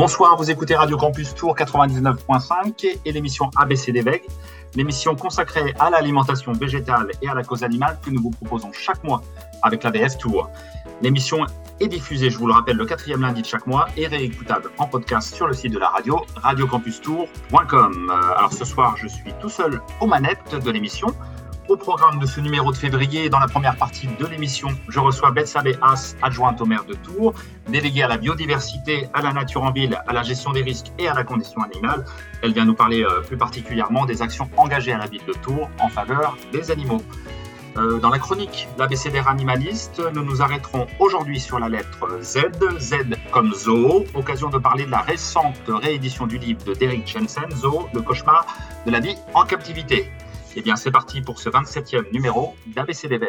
Bonsoir, vous écoutez Radio Campus Tour 99.5 et l'émission ABC des l'émission consacrée à l'alimentation végétale et à la cause animale que nous vous proposons chaque mois avec l'ABS Tour. L'émission est diffusée, je vous le rappelle, le quatrième lundi de chaque mois et réécoutable en podcast sur le site de la radio, radiocampustour.com. Alors ce soir, je suis tout seul aux manettes de l'émission. Au programme de ce numéro de février, dans la première partie de l'émission, je reçois Betsabé As, adjointe au maire de Tours, déléguée à la biodiversité, à la nature en ville, à la gestion des risques et à la condition animale. Elle vient nous parler euh, plus particulièrement des actions engagées à la ville de Tours en faveur des animaux. Euh, dans la chronique l'ABCDR animaliste, nous nous arrêterons aujourd'hui sur la lettre Z, Z comme zoo, occasion de parler de la récente réédition du livre de Derek Jensen, Zoo, le cauchemar de la vie en captivité. Eh bien, c'est parti pour ce 27e numéro d'ABC des.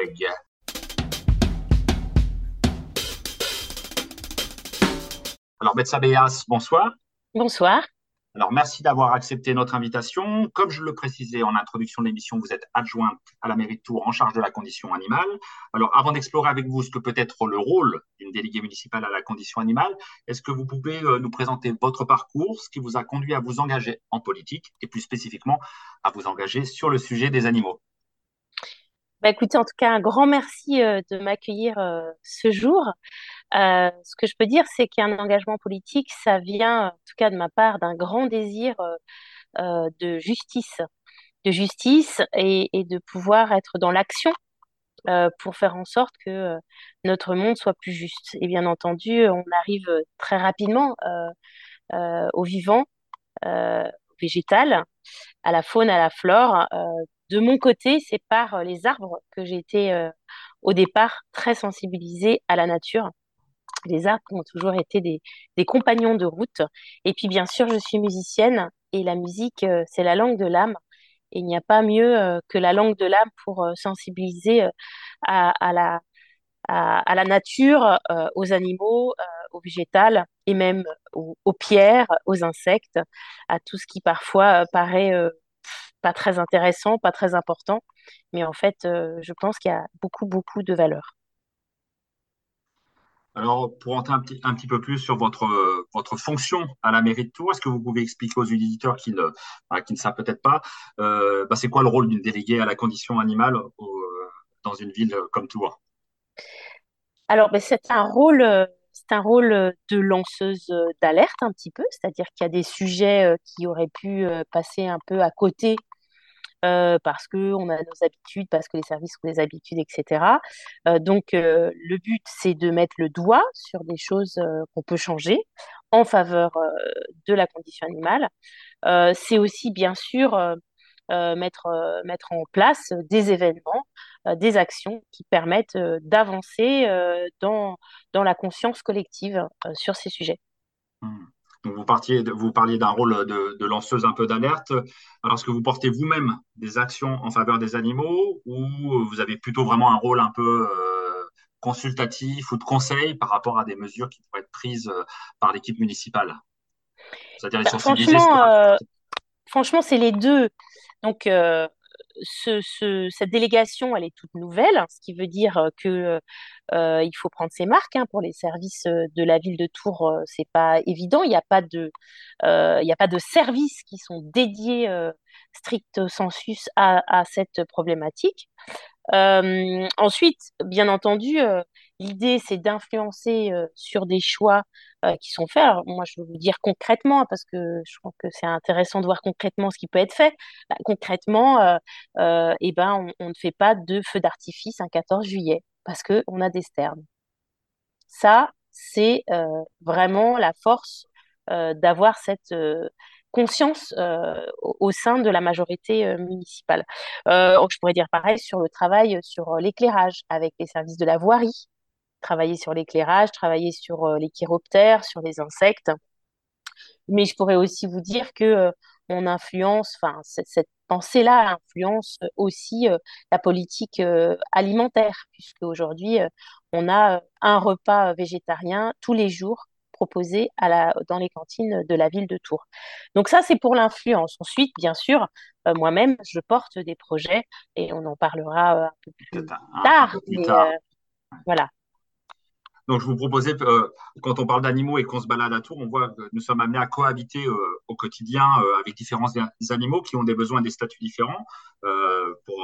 Alors, Betsa Béas, bonsoir. Bonsoir. Alors, merci d'avoir accepté notre invitation. Comme je le précisais en introduction de l'émission, vous êtes adjointe à la mairie de Tours en charge de la condition animale. Alors, avant d'explorer avec vous ce que peut être le rôle d'une déléguée municipale à la condition animale, est-ce que vous pouvez euh, nous présenter votre parcours, ce qui vous a conduit à vous engager en politique et plus spécifiquement à vous engager sur le sujet des animaux? Bah, écoutez, en tout cas, un grand merci euh, de m'accueillir euh, ce jour. Euh, ce que je peux dire, c'est qu'un engagement politique, ça vient, en tout cas de ma part, d'un grand désir de justice, de justice et, de pouvoir être dans l'action pour faire en sorte que notre monde soit plus juste. Et bien entendu, on arrive très rapidement au vivant, au végétal, à la faune, à la flore, de mon côté, c'est par euh, les arbres que j'ai été euh, au départ très sensibilisée à la nature. Les arbres ont toujours été des, compagnons de route. Et puis, bien sûr, je suis musicienne et la musique, euh, c'est la langue de l'âme. Et il n'y a pas mieux que la langue de l'âme pour sensibiliser à, la, nature, aux animaux, aux végétales et même aux, pierres, aux insectes, à tout ce qui parfois paraît pas très intéressant, pas très important, mais en fait, euh, je pense qu'il y a beaucoup, beaucoup de valeur. Alors, pour entrer un petit, peu plus sur votre, fonction à la mairie de Tours, est-ce que vous pouvez expliquer aux éditeurs qui ne, qui ne savent peut-être pas, euh, bah, c'est quoi le rôle d'une déléguée à la condition animale dans une ville comme Tours? Alors, ben, c'est un rôle c'est un rôle de lanceuse d'alerte un petit peu, c'est-à-dire qu'il y a des sujets qui auraient pu passer un peu à côté euh, parce qu'on a nos habitudes, parce que les services ont des habitudes, etc. Euh, donc, euh, le but, c'est de mettre le doigt sur des choses qu'on peut changer en faveur de la condition animale. c'est aussi, bien sûr, mettre, mettre en place des événements, des actions qui permettent d'avancer dans, dans la conscience collective sur ces sujets. Mmh. Donc vous, partiez vous parliez d'un rôle de, lanceuse un peu d'alerte. Alors, est-ce que vous portez vous-même des actions en faveur des animaux ou vous avez plutôt vraiment un rôle un peu euh, consultatif ou de conseil par rapport à des mesures qui pourraient être prises euh, par l'équipe municipale? C'est-à-dire bah, Franchement, euh, franchement c'est les deux. Donc, cette délégation, elle est toute nouvelle, ce qui veut dire que euh, il faut prendre ses marques hein, pour les services euh, de la ville de Tours. c'est pas évident. Il n'y a pas de, il y a pas de services qui sont dédiés strict sensus à, à cette problématique. ensuite, bien entendu, l'idée c'est d'influencer sur des choix qui sont faits. Alors, moi, je vais vous dire concrètement, parce que je crois que c'est intéressant de voir concrètement ce qui peut être fait. Bah, concrètement, euh, euh, eh ben, on, ne fait pas de feu d'artifice un 14 juillet, parce qu'on a des sternes. Ça, c'est euh, vraiment la force d'avoir cette conscience au, sein de la majorité municipale. je pourrais dire pareil sur le travail sur l'éclairage avec les services de la voirie travailler sur l'éclairage, travailler sur euh, les chiroptères, sur les insectes. Mais je pourrais aussi vous dire que euh, on influence, enfin cette, pensée-là influence aussi euh, la politique alimentaire, puisque aujourd'hui on a un repas végétarien tous les jours proposé à la, dans les cantines de la ville de Tours. Donc ça, c'est pour l'influence. Ensuite, bien sûr, moi-même, je porte des projets et on en parlera un peu plus tard. voilà. Donc, je vous proposais, euh, quand on parle d'animaux et qu'on se balade à Tours, on voit que nous sommes amenés à cohabiter euh, au quotidien euh, avec différents animaux qui ont des besoins, des statuts différents. pour,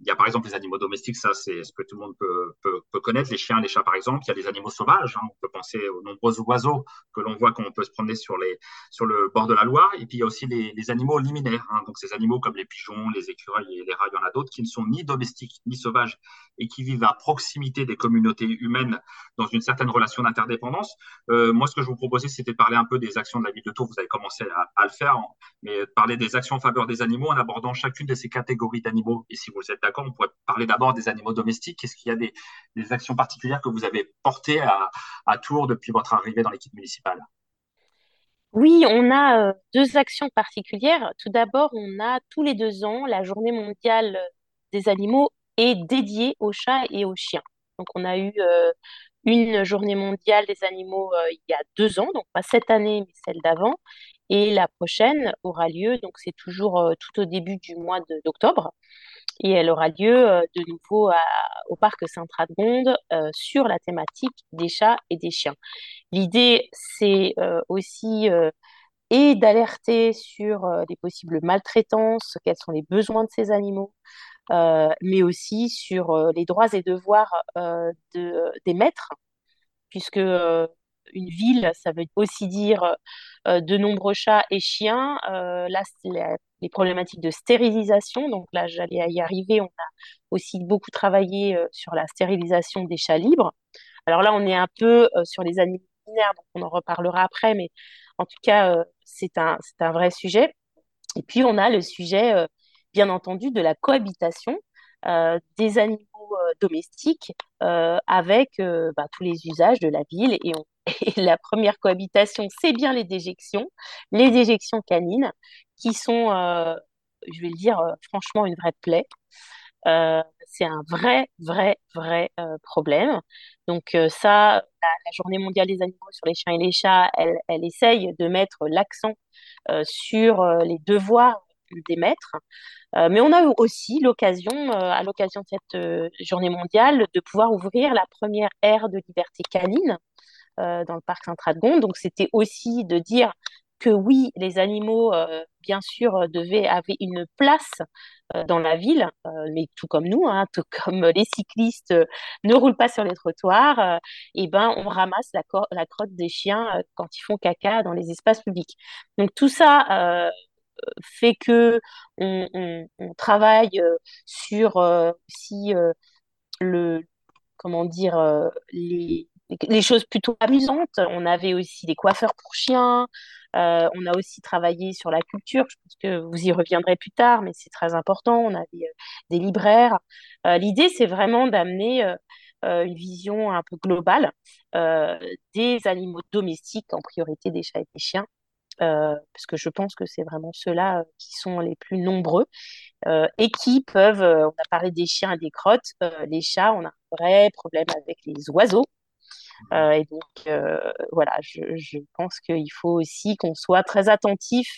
il y a par exemple les animaux domestiques, ça c'est ce que tout le monde peut, peut, connaître, les chiens, les chats par exemple. Il y a des animaux sauvages, hein. on peut penser aux nombreux oiseaux que l'on voit quand on peut se promener sur, les, sur le bord de la Loire. Et puis il y a aussi les, animaux liminaires, hein. donc ces animaux comme les pigeons, les écureuils et les rats, il y en a d'autres qui ne sont ni domestiques ni sauvages et qui vivent à proximité des communautés humaines dans une certaine relation d'interdépendance. Euh, moi, ce que je vous proposais, c'était de parler un peu des actions de la ville de Tours. Vous avez commencé à, le faire, mais de parler des actions en faveur des animaux en abordant chacune de ces catégories d'animaux. Et si vous êtes d'accord, on pourrait parler d'abord des animaux domestiques. Est-ce qu'il y a des, actions particulières que vous avez portées à, à Tours depuis votre arrivée dans l'équipe municipale? Oui, on a euh, deux actions particulières. Tout d'abord, on a tous les deux ans la journée mondiale des animaux est dédiée aux chats et aux chiens. Donc, on a eu euh, une journée mondiale des animaux euh, il y a deux ans, donc pas cette année, mais celle d'avant. Et la prochaine aura lieu, donc c'est toujours euh, tout au début du mois d'octobre. Et elle aura lieu euh, de nouveau au parc Saint-Radegonde sur la thématique des chats et des chiens. L'idée, c'est aussi et d'alerter sur les possibles maltraitances, quels sont les besoins de ces animaux, euh, mais aussi sur euh, les droits et devoirs euh, de, des maîtres, puisque une ville, ça veut aussi dire de nombreux chats et chiens. là, les problématiques de stérilisation. Donc là, j'allais y arriver. On a aussi beaucoup travaillé sur la stérilisation des chats libres. Alors là, on est un peu sur les animaux binaires, donc on en reparlera après, mais en tout cas, c'est un, un vrai sujet. Et puis, on a le sujet bien entendu de la cohabitation euh, des animaux euh, domestiques euh, avec bah, tous les usages de la ville. Et, la première cohabitation, c'est bien les déjections, les déjections canines, qui sont, je vais le dire franchement, une vraie plaie. c'est un vrai, vrai, vrai problème. Donc ça, la, Journée mondiale des animaux sur les chiens et les chats, elle, elle essaye de mettre l'accent sur les devoirs des maîtres. Euh, mais on a aussi l'occasion, euh, à l'occasion de cette euh, journée mondiale, de pouvoir ouvrir la première ère de liberté canine dans le parc Saint-Radegonde. Donc c'était aussi de dire que oui, les animaux, bien sûr, devaient avoir une place dans la ville, mais tout comme nous, hein, tout comme les cyclistes ne roulent pas sur les trottoirs, et ben on ramasse la, crotte des chiens quand ils font caca dans les espaces publics. Donc tout ça fait que on, travaille euh, sur euh, si euh, le comment dire les, les choses plutôt amusantes. On avait aussi des coiffeurs pour chiens. on a aussi travaillé sur la culture. Je pense que vous y reviendrez plus tard, mais c'est très important. On avait des libraires. L'idée, c'est vraiment d'amener une vision un peu globale des animaux domestiques, en priorité des chats et des chiens, euh, parce que je pense que c'est vraiment ceux-là euh, qui sont les plus nombreux euh, et qui peuvent, on a parlé des chiens et des crottes, les chats, on a un vrai problème avec les oiseaux. Et donc, voilà, je, je pense qu'il faut aussi qu'on soit très attentif,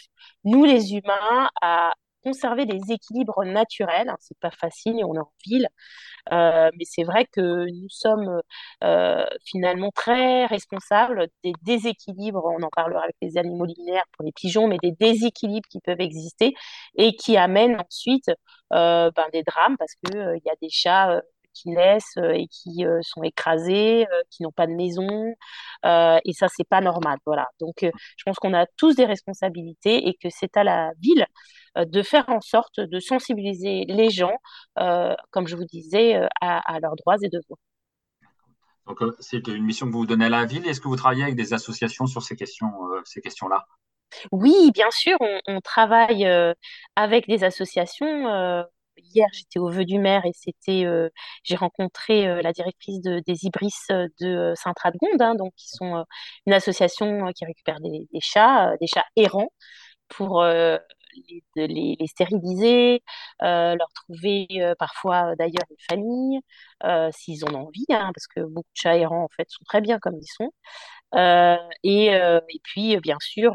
nous les humains, à conserver des équilibres naturels. Hein, c'est pas facile on est en ville, euh, mais c'est vrai que nous sommes euh, finalement très responsables des déséquilibres. On en parlera avec les animaux linéaires pour les pigeons, mais des déséquilibres qui peuvent exister et qui amènent ensuite euh, ben, des drames parce que il y a des chats qui naissent et qui sont écrasés, qui n'ont pas de maison. et ça, c'est pas normal. Voilà. Donc, je pense qu'on a tous des responsabilités et que c'est à la ville de faire en sorte de sensibiliser les gens, comme je vous disais, à, leurs droits et devoirs. Donc, c'est une mission que vous donnez à la ville. Est-ce que vous travaillez avec des associations sur ces questions, ces questions-là? Oui, bien sûr, on, travaille avec des associations hier, j'étais au vœu du maire et c'était, euh, j'ai rencontré euh, la directrice des Ibris euh, de Saint-Radegonde, hein, donc qui sont une association qui récupère des, chats, des chats errants pour les, stériliser, leur trouver parfois d'ailleurs une famille, s'ils en ont envie, hein, parce que beaucoup de chats errants en fait sont très bien comme ils sont. Et, et, puis bien sûr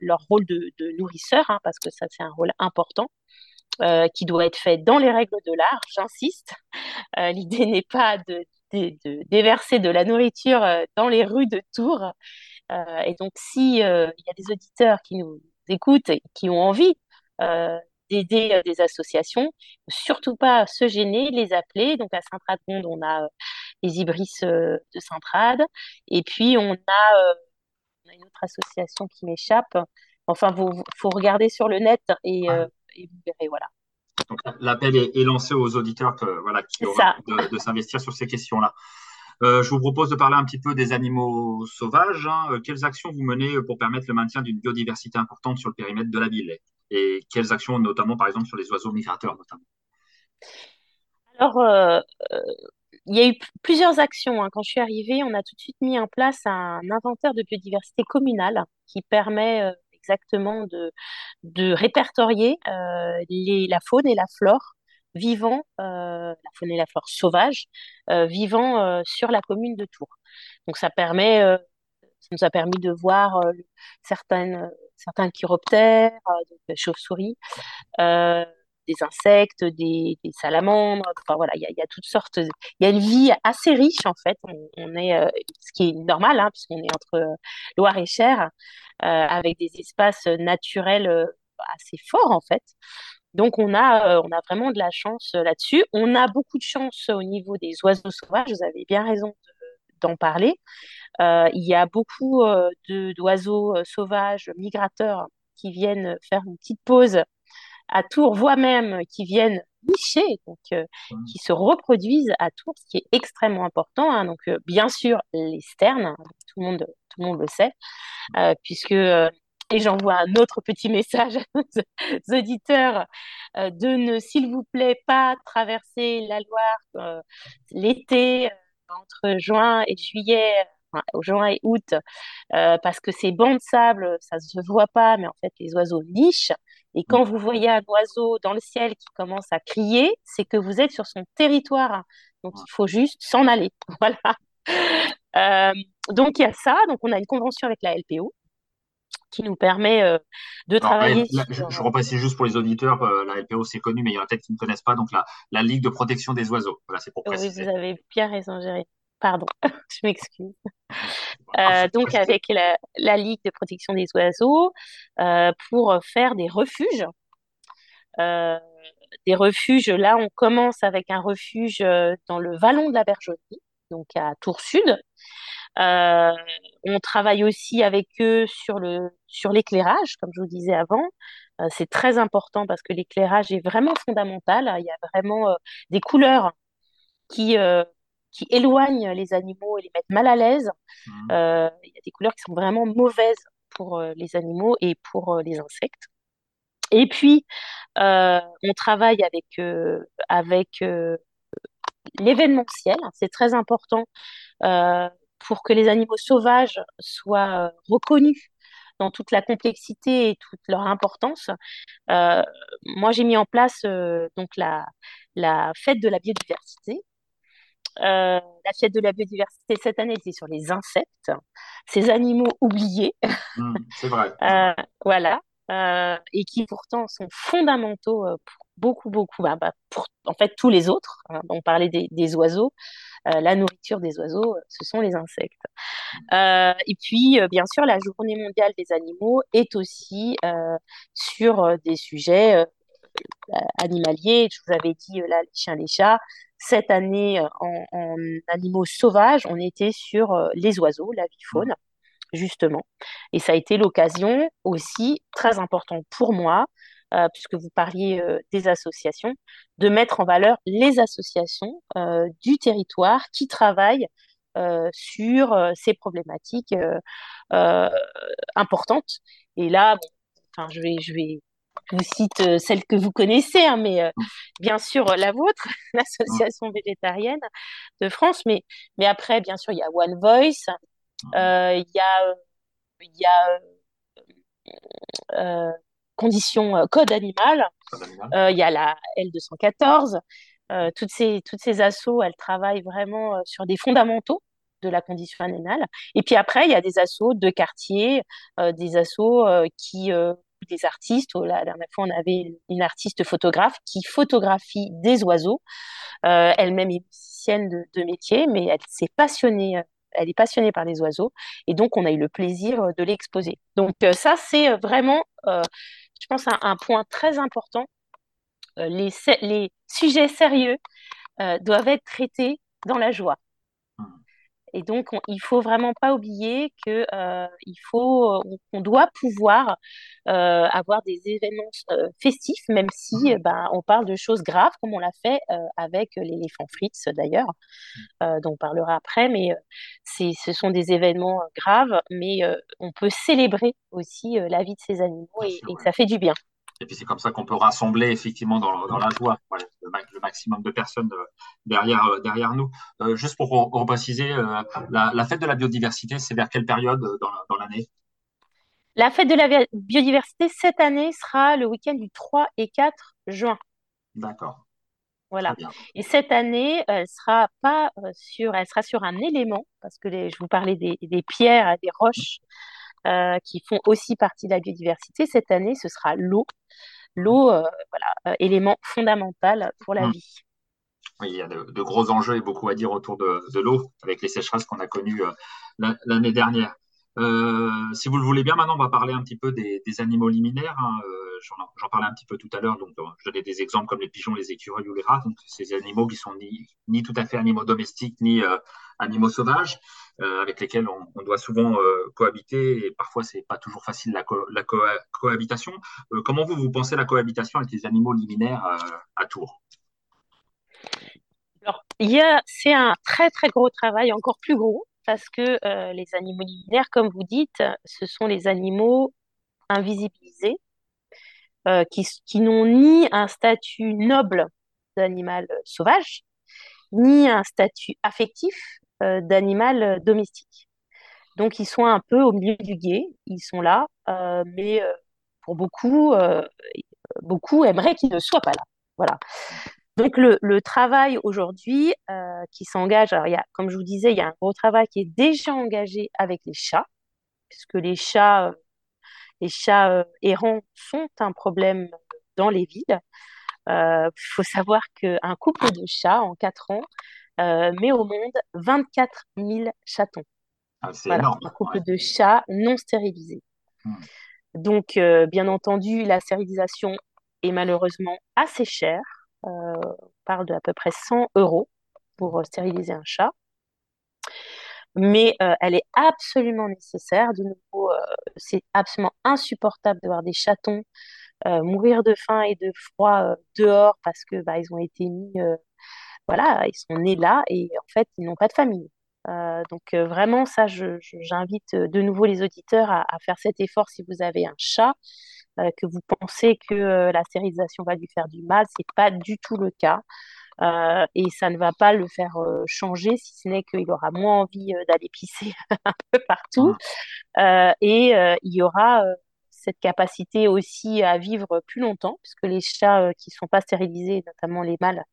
leur rôle de, nourrisseur, hein, parce que ça c'est un rôle important. Euh, qui doit être fait dans les règles de l'art, j'insiste. Euh, l'idée n'est pas de de, déverser de la nourriture dans les rues de Tours. et donc, s'il y a des auditeurs qui nous écoutent et qui ont envie d'aider des associations, surtout pas se gêner, les appeler. Donc, à Saint-Raconde, on a les Ibris de Saint-Rade. Et puis, on a, on a, une autre association qui m'échappe. Enfin, il faut regarder sur le net et, et vous verrez, voilà. Donc l'appel est, lancé aux auditeurs voilà, qui ont de, s'investir sur ces questions-là. Euh, je vous propose de parler un petit peu des animaux sauvages. Hein. Euh, quelles actions vous menez pour permettre le maintien d'une biodiversité importante sur le périmètre de la ville? Et quelles actions, notamment par exemple sur les oiseaux migrateurs notamment? Alors, euh, il y a eu plusieurs actions. Hein. Quand je suis arrivée, on a tout de suite mis en place un inventaire de biodiversité communale qui permet exactement de, de répertorier euh, les, la faune et la flore vivant, euh, la faune et la flore sauvage, euh, vivant sur la commune de Tours. Donc ça permet, ça nous a permis de voir certaines, certains chiroptères, chauves-souris, des insectes, des, salamandres. Enfin voilà, il y, a toutes sortes. Il y a une vie assez riche en fait. On, est, ce qui est normal hein, puisqu'on est entre Loire et Cher. Euh, avec des espaces naturels euh, assez forts en fait. Donc on a, euh, on a vraiment de la chance là-dessus. On a beaucoup de chance au niveau des oiseaux sauvages, vous avez bien raison d'en parler. il y a beaucoup d'oiseaux sauvages migrateurs qui viennent faire une petite pause à Tours, voire même qui viennent nicher, donc qui se reproduisent à Tours, ce qui est extrêmement important. Hein. donc bien sûr les sternes, tout le monde tout le monde le sait, euh, puisque euh, et j'envoie un autre petit message aux auditeurs euh, de ne, s'il vous plaît, pas traverser la Loire l'été entre juin et juillet, enfin, juin et août, parce que ces bancs de sable, ça ne se voit pas, mais en fait, les oiseaux nichent. Et quand vous voyez un oiseau dans le ciel qui commence à crier, c'est que vous êtes sur son territoire. Donc, il faut juste s'en aller. Voilà. Euh, donc il y a ça, donc on a une convention avec la LPO qui nous permet euh, de travailler. je, je, reprécise juste pour les auditeurs, euh, la LPO c'est connu, mais il y en a peut-être qui ne connaissent pas, donc la, la Ligue de protection des oiseaux. Voilà, c'est pour préciser. Oui, vous avez bien raison, Jérémy. Pardon, je m'excuse. donc avec la, la, Ligue de protection des oiseaux pour faire des refuges. des refuges, là on commence avec un refuge dans le vallon de la Bergerie, donc à Tours Sud. Euh, on travaille aussi avec eux sur le sur l'éclairage, comme je vous disais avant. Euh, c'est très important parce que l'éclairage est vraiment fondamental. Il y a vraiment euh, des couleurs qui qui éloignent les animaux et les mettent mal à l'aise. Mmh. il y a des couleurs qui sont vraiment mauvaises pour les animaux et pour les insectes. Et puis, on travaille avec, avec l'événementiel. C'est très important euh, pour que les animaux sauvages soient euh, reconnus dans toute la complexité et toute leur importance. Euh, moi, j'ai mis en place donc la, la fête de la biodiversité. La fête de la biodiversité cette année était sur les insectes, ces animaux oubliés. Mmh, c'est vrai. voilà. et qui pourtant sont fondamentaux pour beaucoup, beaucoup, bah, bah, pour en fait tous les autres. Hein. on parlait des, oiseaux. Euh, la nourriture des oiseaux, ce sont les insectes. Euh, et puis, euh, bien sûr, la journée mondiale des animaux est aussi sur des sujets animaliers. Je vous avais dit, là, les chiens, les chats. Cette année, en, en animaux sauvages, on était sur les oiseaux, la vie faune justement. Et ça a été l'occasion aussi, très important pour moi, euh, puisque vous parliez euh, des associations, de mettre en valeur les associations euh, du territoire qui travaillent sur ces problématiques importantes. Et là, enfin, je vais, je vais vous cite celle que vous connaissez, hein, mais bien sûr la vôtre, l'association végétarienne de France, mais, mais après, bien sûr, il y a One Voice, il y a, y a conditions euh, code animal. Euh, il y a la L214. Euh, toutes ces, toutes ces assos, elles travaillent vraiment sur des fondamentaux de la condition animale. Et puis après, il y a des assos de quartier, des assos qui des artistes. La dernière fois, on avait une artiste photographe qui photographie des oiseaux. Elle-même est musicienne de, métier, mais elle s'est passionnée elle est passionnée par les oiseaux et donc on a eu le plaisir de l'exposer. Donc ça, c'est vraiment, je pense, un, point très important. les sujets sérieux doivent être traités dans la joie. Et donc, il il faut vraiment pas oublier que euh, il faut, on, doit pouvoir euh, avoir des événements euh, festifs, même si mmh. ben, on parle de choses graves, comme on l'a fait avec l'éléphant Fritz d'ailleurs, mmh. dont on parlera après. Mais ce sont des événements graves, mais on peut célébrer aussi la vie de ces animaux et ça fait du bien. Et puis c'est comme ça qu'on peut rassembler effectivement dans, dans la joie le, maximum de personnes euh, derrière, euh, derrière nous. Euh, juste pour repréciser, la, la, fête de la biodiversité, c'est vers quelle période dans, dans l'année? La fête de la biodiversité cette année sera le week-end du 3 et 4 juin. D'accord. Voilà. Et cette année, elle sera pas sur, elle sera sur un élément parce que les, je vous parlais des, des pierres, des roches. Euh, qui font aussi partie de la biodiversité. Cette année, ce sera l'eau. L'eau, euh, voilà, euh, élément fondamental pour la mmh. vie. Oui, il y a de, gros enjeux et beaucoup à dire autour de, l'eau avec les sécheresses qu'on a connues l'année dernière. si vous le voulez bien, maintenant, on va parler un petit peu des, animaux liminaires. Hein. J'en parlais un petit peu tout à l'heure, donc je donnais des exemples comme les pigeons, les écureuils ou les rats. Donc, ces animaux qui sont ni, ni tout à fait animaux domestiques, ni animaux sauvages, avec lesquels on, doit souvent euh, cohabiter et parfois c'est pas toujours facile la, cohabitation. Euh, comment vous, vous pensez la cohabitation avec les animaux liminaires à Tours? Alors, c'est un très très gros travail, encore plus gros, parce que les animaux liminaires, comme vous dites, ce sont les animaux invisibilisés, qui, n'ont ni un statut noble d'animal sauvage, ni un statut affectif euh, d'animal euh, domestique. Donc, ils sont un peu au milieu du guet, ils sont là, euh, mais pour beaucoup, beaucoup aimeraient qu'ils ne soient pas là. Voilà. Donc, le, travail aujourd'hui qui s'engage, alors il y a, comme je vous disais, il y a un gros travail qui est déjà engagé avec les chats, puisque les chats, les chats errants sont un problème dans les villes. Il faut savoir qu'un couple de chats en 4 ans euh, met au monde 24 000 chatons. Ah, c'est énorme. Un couple de chats non stérilisés. Hmm. Donc, euh, bien entendu, la stérilisation est malheureusement assez chère. Euh, on parle de à peu près 100 euros pour stériliser un chat. Mais elle est absolument nécessaire. De nouveau, c'est absolument insupportable de voir des chatons mourir de faim et de froid dehors parce que bah, ils ont été mis voilà, ils sont nés là et en fait, ils n'ont pas de famille. Euh, donc euh, vraiment, ça, j'invite euh, de nouveau les auditeurs à, faire cet effort si vous avez un chat, que vous pensez que la stérilisation va lui faire du mal, c'est pas du tout le cas. et ça ne va pas le faire changer, si ce n'est qu'il aura moins envie d'aller pisser un peu partout. et il y aura cette capacité aussi à vivre plus longtemps, puisque les chats qui ne sont pas stérilisés, notamment les mâles,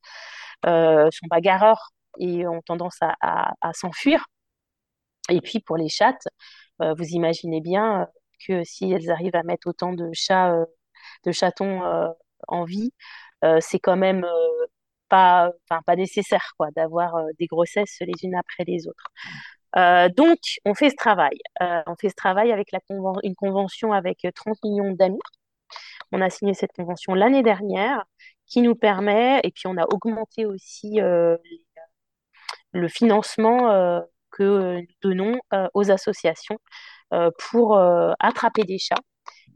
sont bagarreurs et ont tendance à, s'enfuir. Et puis pour les chattes, euh, vous imaginez bien que si elles arrivent à mettre autant de chats, euh, de chatons en vie, c'est quand même pas, pas nécessaire quoi, d'avoir des grossesses les unes après les autres. donc, on fait ce travail. on fait ce travail avec une convention avec 30 millions d'amis. On a signé cette convention l'année dernière qui nous permet, et puis on a augmenté aussi euh, le financement euh, que nous donnons euh, aux associations pour attraper des chats,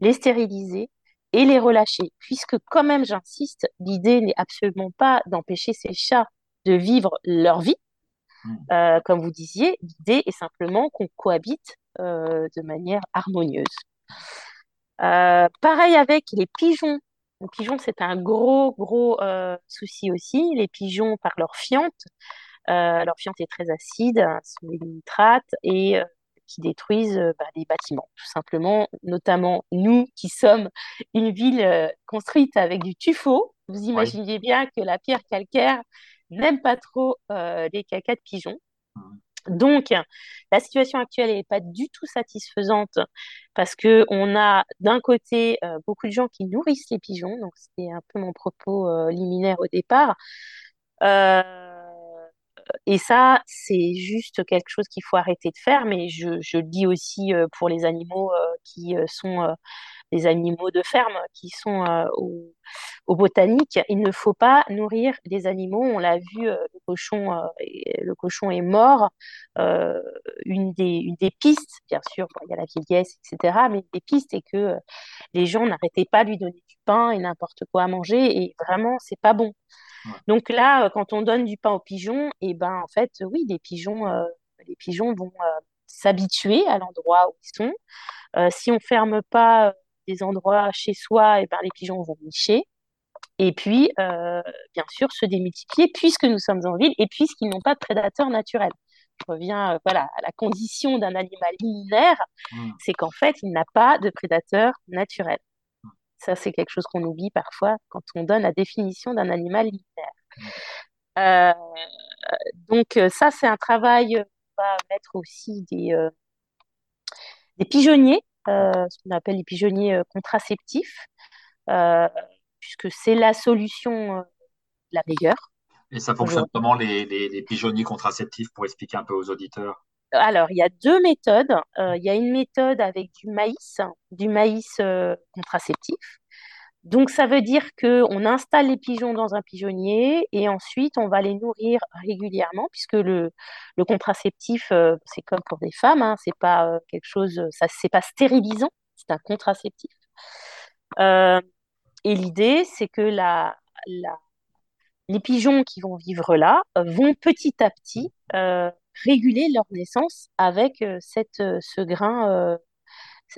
les stériliser et les relâcher. Puisque quand même, j'insiste, l'idée n'est absolument pas d'empêcher ces chats de vivre leur vie, mmh. comme vous disiez, l'idée est simplement qu'on cohabite de manière harmonieuse. pareil avec les pigeons les pigeons, c'est un gros, gros euh, souci aussi. Les pigeons, par leur fiente, euh, leur fiente est très acide, hein, sont des nitrates et euh, qui détruisent bah, les bâtiments, tout simplement, notamment nous qui sommes une ville construite avec du tuffeau. Vous imaginez bien que la pierre calcaire n'aime pas trop les cacas de pigeons. Mmh. Donc, la situation actuelle n'est pas du tout satisfaisante parce que on a d'un côté euh, beaucoup de gens qui nourrissent les pigeons, donc c'était un peu mon propos euh, liminaire au départ. Euh, et ça, c'est juste quelque chose qu'il faut arrêter de faire, mais je, je le dis aussi pour les animaux qui sont les animaux de ferme qui sont euh, au, au, botanique. Il ne faut pas nourrir des animaux. On l'a vu, euh, le, cochon, euh, le cochon est mort. une, des, une des pistes, bien sûr, il y a la vieillesse, etc., mais des pistes est que les gens n'arrêtaient pas de lui donner du pain et n'importe quoi à manger, et vraiment, c'est pas bon. Donc là, quand on donne du pain aux pigeons, et eh ben en fait, oui, les pigeons, les pigeons vont s'habituer à l'endroit où ils sont. si on ferme pas des endroits chez soi, et ben, les pigeons vont nicher. Et puis, euh, bien sûr, se démultiplier puisque nous sommes en ville et puisqu'ils n'ont pas de prédateurs naturels. Je reviens euh, voilà, à la condition d'un animal linéaire, mmh. c'est qu'en fait, il n'a pas de prédateur naturel. Ça, c'est quelque chose qu'on oublie parfois quand on donne la définition d'un animal linéaire. Mmh. Euh, donc, ça, c'est un travail. On va mettre aussi des, des pigeonniers ce qu'on appelle les pigeonniers euh, contraceptifs, euh, puisque c'est la solution la meilleure. Et ça fonctionne comment les, les, pigeonniers contraceptifs pour expliquer un peu aux auditeurs? Alors, il y a deux méthodes. il y a une méthode avec du maïs, du maïs contraceptif. Donc, ça veut dire qu'on installe les pigeons dans un pigeonnier et ensuite, on va les nourrir régulièrement, puisque le, le contraceptif, euh, c'est comme pour des femmes, hein, c'est pas euh, quelque chose, ça c'est pas stérilisant, c'est un contraceptif. Euh, et l'idée, c'est que la, les pigeons qui vont vivre là vont petit à petit réguler leur naissance avec cette, ce grain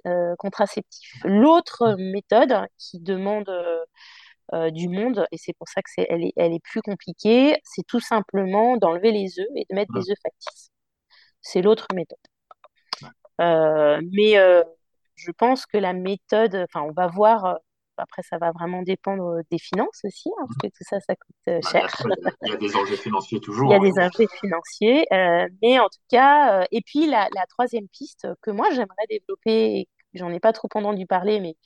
euh, contraceptif. L'autre méthode qui demande euh, euh, du monde, et c'est pour ça que c'est, elle, est, elle est plus compliquée, c'est tout simplement d'enlever les œufs et de mettre des œufs factices. C'est l'autre méthode. mais je pense que la méthode, enfin, on va voir après, ça va vraiment dépendre euh, des finances aussi, hein, parce que tout ça, ça coûte euh, bah, cher. Il y a des enjeux financiers toujours. Il y a hein. des enjeux financiers. Euh, mais en tout cas, et puis la, troisième piste que moi, j'aimerais développer, j'en ai pas trop entendu parler, mais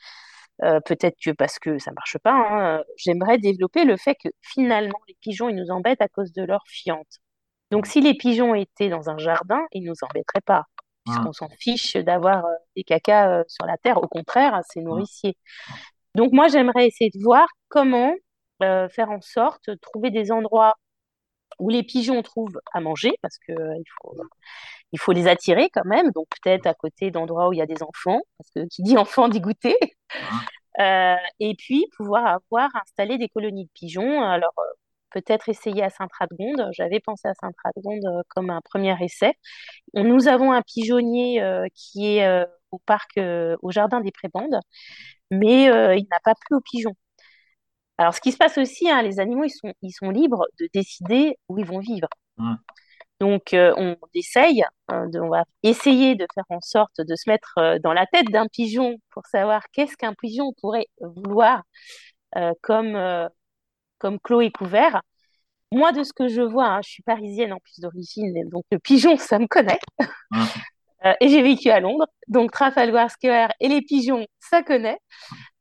peut-être que parce que ça marche pas, hein, j'aimerais développer le fait que finalement, les pigeons, ils nous embêtent à cause de leur fiente. Donc, si les pigeons étaient dans un jardin, ils nous embêteraient pas puisqu'on s'en fiche d'avoir des cacas sur la terre. Au contraire, c'est nourricier. Donc moi, j'aimerais essayer de voir comment euh, faire en sorte de trouver des endroits où les pigeons trouvent à manger, parce qu'il euh, faut, il faut les attirer quand même, donc peut-être à côté d'endroits où il y a des enfants, parce que qui dit enfant dit goûter. Euh, et puis pouvoir avoir installé des colonies de pigeons. Alors peut-être essayer à Saint-Radegonde. J'avais pensé à Saint-Radegonde comme un premier essai. Nous avons un pigeonnier qui est au parc, au jardin des Prébandes, mais euh, il n'a pas plu aux pigeons. Alors, ce qui se passe aussi, hein, les animaux, ils sont, ils sont libres de décider où ils vont vivre. Mmh. Donc, euh, on essaye, hein, de, on va essayer de faire en sorte de se mettre euh, dans la tête d'un pigeon pour savoir qu'est-ce qu'un pigeon pourrait vouloir comme, comme clos et couvert. Moi, de ce que je vois, hein, je suis parisienne en plus d'origine, donc le pigeon, ça me connaît. Mmh. Euh, et j'ai vécu à Londres, donc Trafalgar Square et les pigeons, ça connaît.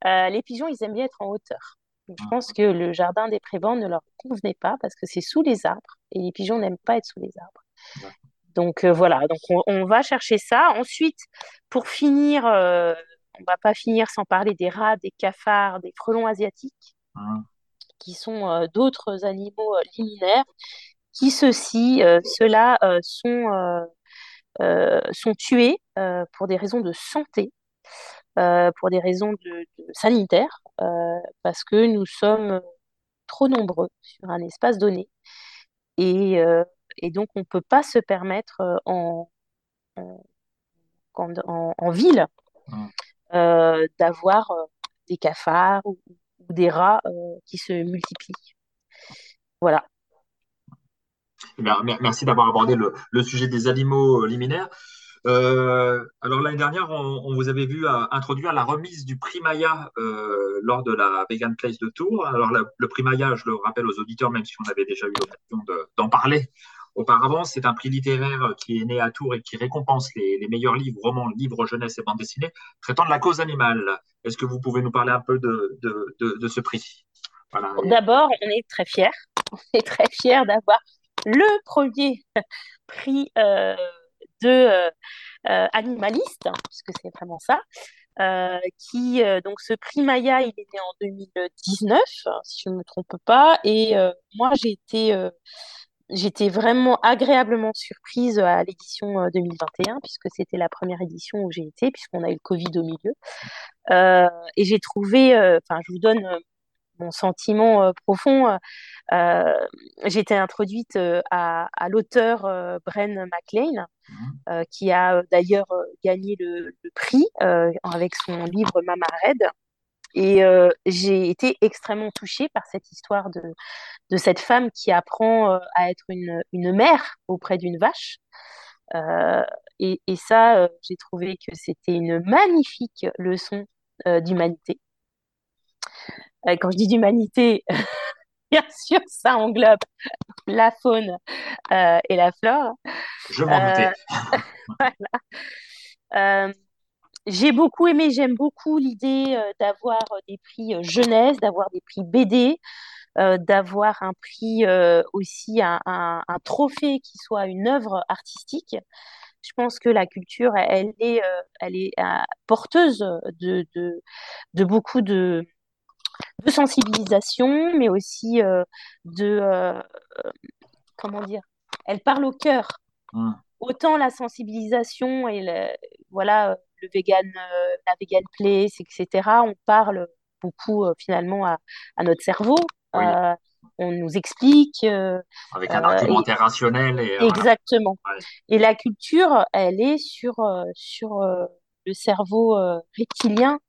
Euh, les pigeons, ils aiment bien être en hauteur. Donc, je pense que le jardin des prébendes ne leur convenait pas parce que c'est sous les arbres et les pigeons n'aiment pas être sous les arbres. Donc euh, voilà, donc on, va chercher ça. Ensuite, pour finir, on va pas finir sans parler des rats, des cafards, des frelons asiatiques, qui sont d'autres animaux liminaires, qui ceux-ci, ceux-là sont euh, sont tués euh, pour des raisons de santé, euh, pour des raisons de, sanitaires, parce que nous sommes trop nombreux sur un espace donné. Et, et donc, on ne peut pas se permettre en, en, en, ville mmh. d'avoir des cafards ou, des rats qui se multiplient. Voilà. Eh merci d'avoir abordé le, sujet des animaux euh, liminaires. Euh, alors l'année dernière, on, vous avait vu introduire la remise du prix Maya euh, lors de la Vegan Place de Tours. Alors le prix Maya, je le rappelle aux auditeurs, même si on avait déjà eu l'occasion d'en parler auparavant. C'est un prix littéraire qui est né à Tours et qui récompense les, meilleurs livres, romans, livres jeunesse et bandes dessinées traitant de la cause animale. Est-ce que vous pouvez nous parler un peu de, ce prix? D'abord, on est très fiers. On est très fiers d'avoir le premier prix euh, de euh, euh, animaliste, puisque c'est vraiment ça, qui donc ce prix Maya, il est né en 2019, si je ne me trompe pas, et moi j'ai été j'étais vraiment agréablement surprise à l'édition 2021, puisque c'était la première édition où j'ai été, puisqu'on a eu le Covid au milieu. et j'ai trouvé, enfin, je vous donne mon sentiment euh, profond, euh, euh, j'ai été introduite à, l'auteur Bren McLean, mmh. qui a d'ailleurs gagné le, prix avec son livre Mama Red. Et j'ai été extrêmement touchée par cette histoire de, de cette femme qui apprend à être une, une mère auprès d'une vache. et, et, ça, j'ai trouvé que c'était une magnifique leçon d'humanité. Euh, quand je dis d'humanité, bien sûr, ça englobe la faune euh, et la flore. Je m'en doutais. Euh, j'ai beaucoup aimé, j'aime beaucoup l'idée d'avoir des prix jeunesse, d'avoir des prix BD, d'avoir un prix aussi, un, un, trophée qui soit une œuvre artistique. Je pense que la culture, elle est, elle est porteuse de, de, de beaucoup de, de sensibilisation, mais aussi euh, de euh, comment dire, elle parle au cœur. Mmh. Autant la sensibilisation et le, voilà le vegan, euh, la vegan place, etc. On parle beaucoup finalement à, notre cerveau. on nous explique. Avec un argumentaire rationnel. Et, exactement. Et la culture, elle est sur, sur le cerveau reptilien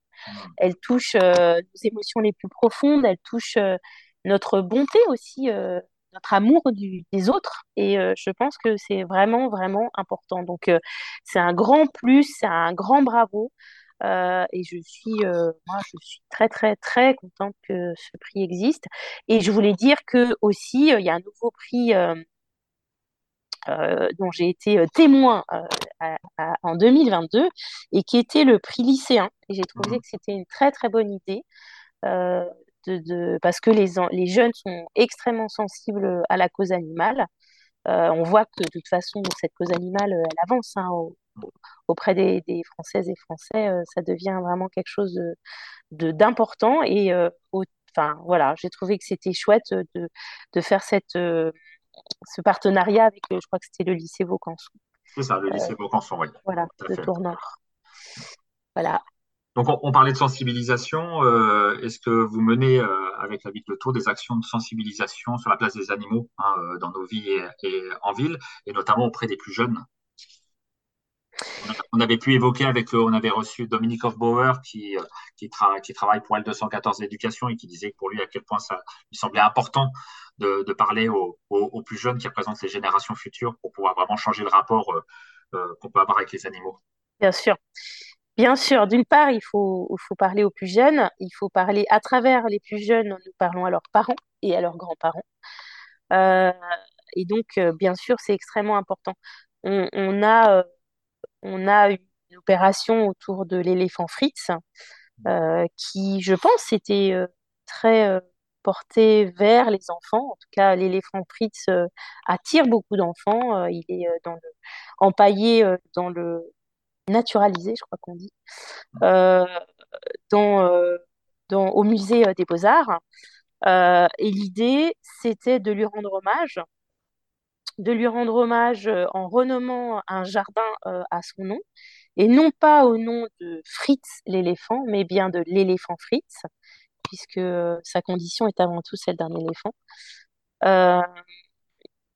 elle touche euh, nos émotions les plus profondes, elle touche euh, notre bonté aussi, euh, notre amour des autres. Et je pense que c'est vraiment, vraiment important. Donc, c'est un grand plus, c'est un grand bravo. et je suis, moi, je suis très, très, très contente que ce prix existe. Et je voulais dire que aussi, il y a un nouveau prix euh, dont j'ai été euh, témoin euh, en 2022 et qui était le prix lycéen. Et j'ai trouvé mhm. que c'était une très très bonne idée. De, parce que les, les jeunes sont extrêmement sensibles à la cause animale. on voit que de toute façon, cette cause animale, elle avance hein, auprès des, Françaises et Français. ça devient vraiment quelque chose d'important. De, et enfin, voilà, j'ai trouvé que c'était chouette de, de, faire cette, ce partenariat avec, euh, je crois que c'était le lycée Vaucanson. C'est ça, le lycée Vaucanson, oui. Voilà, le tourneur. Voilà. Donc, on, parlait de sensibilisation. Euh, est-ce que vous menez, euh, avec la ville de Tours, des actions de sensibilisation sur la place des animaux hein, dans nos vies et, en ville, et notamment auprès des plus jeunes? On avait pu évoquer avec on avait reçu Dominique Hofbauer qui, travaille pour L214 l'éducation et qui disait pour lui à quel point ça lui semblait important de, parler aux, plus jeunes qui représentent les générations futures pour pouvoir vraiment changer le rapport euh, euh, qu'on peut avoir avec les animaux. Bien sûr. Bien sûr, d'une part, il faut, parler aux plus jeunes, il faut parler à travers les plus jeunes, nous parlons à leurs parents et à leurs grands-parents. Euh, et donc, bien sûr, c'est extrêmement important. On, a, on a une opération autour de l'éléphant Fritz, qui, je pense, était très porté vers les enfants. En tout cas, l'éléphant Fritz euh, attire beaucoup d'enfants. Euh, il est euh, empaillé dans le naturalisé, je crois qu'on dit, dans, dans, au musée des beaux-arts. et l'idée, c'était de lui rendre hommage, de lui rendre hommage en renommant un jardin à son nom, et non pas au nom de Fritz l'éléphant, mais bien de l'éléphant Fritz, puisque sa condition est avant tout celle d'un éléphant. Euh,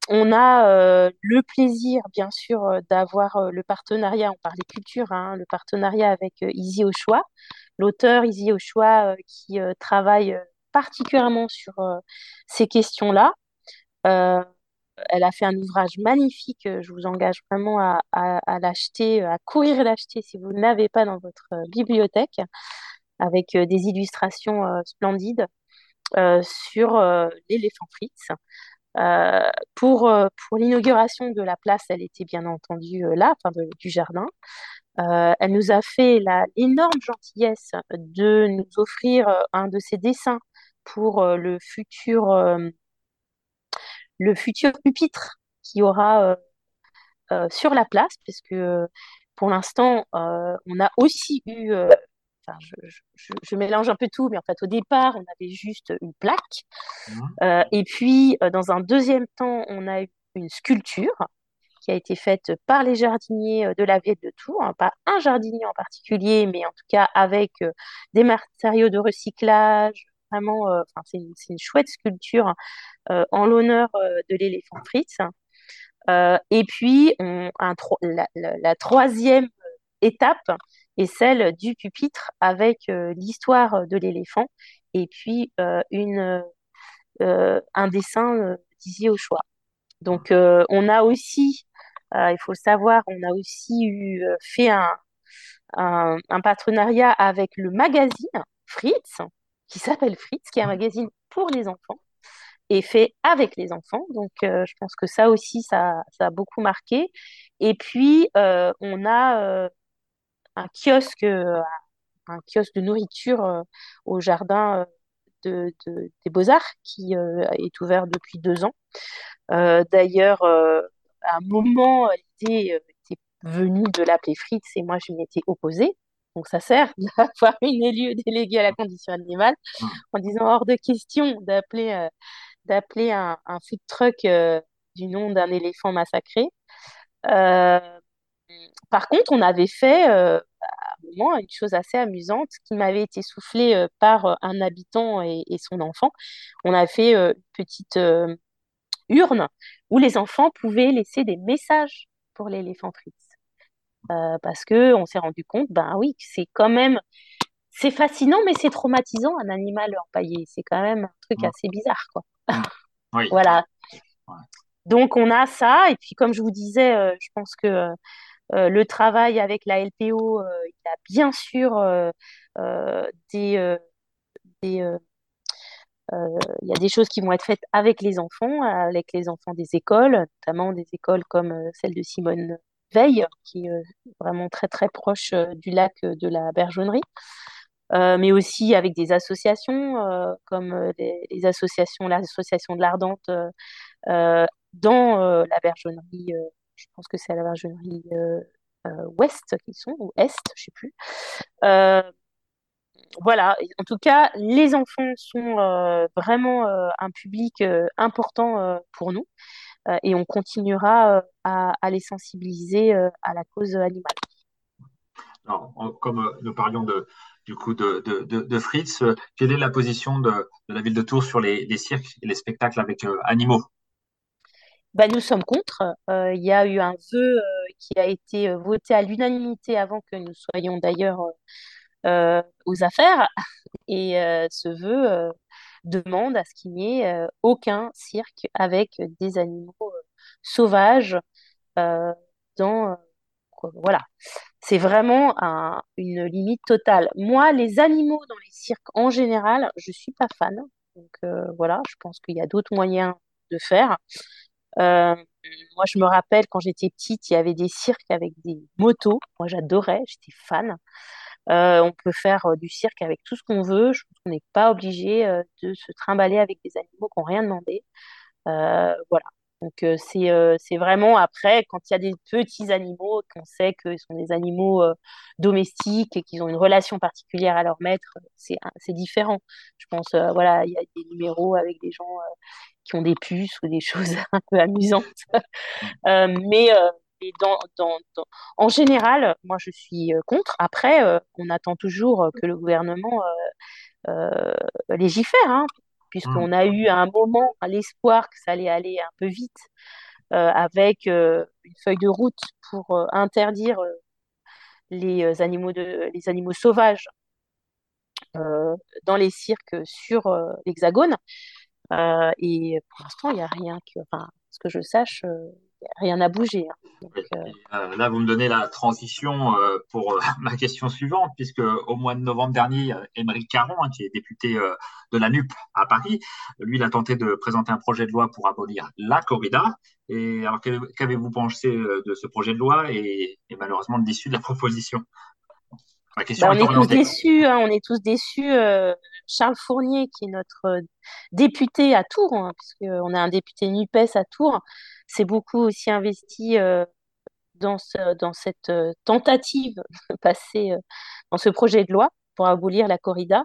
on a euh, le plaisir, bien sûr, euh, d'avoir le partenariat, on parlait culture, hein, le partenariat avec Izzy Ochoa, l'auteur Izzy Ochoa qui travaille particulièrement sur ces questions-là. elle a fait un ouvrage magnifique, je vous engage vraiment à, l'acheter, à courir l'acheter si vous ne l'avez pas dans votre bibliothèque avec euh, des illustrations euh, splendides euh, sur l'éléphant Fritz. Pour pour l'inauguration de la place, elle était bien entendu là, enfin du jardin. elle nous a fait l'énorme gentillesse de nous offrir un de ses dessins pour le futur le futur pupitre qui aura sur la place, parce que pour l'instant, on a aussi eu je, mélange un peu tout, mais en fait, au départ, on avait juste une plaque. Mmh. Euh, et puis, euh, dans un deuxième temps, on a eu une sculpture qui a été faite par les jardiniers euh, de la ville de Tours, hein, pas un jardinier en particulier, mais en tout cas avec des matériaux de recyclage. Vraiment, c'est une, chouette sculpture en l'honneur de l'éléphant Fritz. et puis, on, la, troisième étape, et celle du pupitre avec euh, l'histoire de l'éléphant et puis euh, une, euh, un dessin d'Izzy au choix. Donc on a aussi, il faut le savoir, on a aussi eu, fait un, un, un, partenariat avec le magazine Fritz, qui s'appelle Fritz, qui est un magazine pour les enfants et fait avec les enfants. Donc, je pense que ça aussi, ça, ça, a beaucoup marqué. Et puis, on a un kiosque, euh, un kiosque de nourriture euh, au jardin euh, de, des Beaux-Arts qui est ouvert depuis deux ans. D'ailleurs, à un moment, l'idée était venue de l'appeler Fritz et moi, je m'y étais opposée. Donc ça sert d'avoir une élue déléguée à la condition animale en disant hors de question d'appeler d'appeler un, food truck du nom d'un éléphant massacré. Par contre, on avait fait euh, à un moment une chose assez amusante qui m'avait été soufflée euh, par euh, un habitant et, son enfant. On a fait une petite urne où les enfants pouvaient laisser des messages pour l'éléphant Fritz. parce que on s'est rendu compte, ben oui, c'est quand même, c'est fascinant, mais c'est traumatisant un animal empaillé. C'est quand même un truc assez bizarre, quoi. voilà. Donc on a ça, et puis comme je vous disais, je pense que euh, le travail avec la LPO, euh, il y a bien sûr euh, des, choses qui vont être faites avec les enfants, avec les enfants des écoles, notamment des écoles comme celle de Simone Veil, qui est vraiment très très proche du lac de la Bergeonnerie. mais aussi avec des associations comme l'association de l'Ardente dans la Bergeonnerie je pense que c'est à la Virginie euh, euh, ouest qu'ils sont, ou est, je ne sais plus. Euh, voilà, en tout cas, les enfants sont vraiment un public important pour nous et on continuera à, les sensibiliser à la cause animale. Comme nous parlions de, du coup de, de, Fritz, quelle est la position de, la ville de Tours sur les cirques et les spectacles avec animaux? Bah, nous sommes contre. Euh, il y a eu un vœu euh, qui a été euh, voté à l'unanimité avant que nous soyons d'ailleurs aux affaires. Et ce vœu demande à ce qu'il n'y ait aucun cirque avec des animaux sauvages dans... voilà. C'est vraiment une limite totale. Moi, les animaux dans les cirques en général, je ne suis pas fan. Donc voilà, je pense qu'il y a d'autres moyens de faire. Euh, moi, je me rappelle quand j'étais petite, il y avait des cirques avec des motos. Moi, j'adorais, j'étais fan. Euh, on peut faire euh, du cirque avec tout ce qu'on veut. Je pense qu'on n'est pas obligé de se trimballer avec des animaux qui n'ont rien demandé. voilà. Donc, c'est vraiment après, quand il y a des petits animaux, qu'on sait qu'ils sont des animaux domestiques et qu'ils ont une relation particulière à leur maître, c'est différent. Je pense, voilà, il y a des numéros avec des gens qui ont des puces ou des choses un peu amusantes. Euh, mais euh, dans, dans, en général, moi, je suis euh, contre. Après, on attend toujours que le gouvernement légifère, hein, puisqu'on mmh. a eu à un moment l'espoir que ça allait aller un peu vite avec une feuille de route pour interdire les animaux, de, les animaux sauvages dans les cirques sur l'Hexagone. Euh, et pour l'instant, il n'y a rien que, enfin, ce que je sache, euh, rien n'a bougé. Hein. là, vous me donnez la transition pour ma question suivante, puisque au mois de novembre dernier, Émeric Caron, hein, qui est député de la NUP à Paris, lui, il a tenté de présenter un projet de loi pour abolir la corrida. Et alors, qu'avez-vous pensé de ce projet de loi et, malheureusement de l'issue de la proposition? Bah, on, est tous déçus, hein, on est tous déçus. Charles Fournier, qui est notre euh, député à Tours, hein, puisqu'on a un député NUPES à Tours, s'est beaucoup aussi investi euh, dans, cette euh, tentative de passer dans ce projet de loi pour abolir la corrida.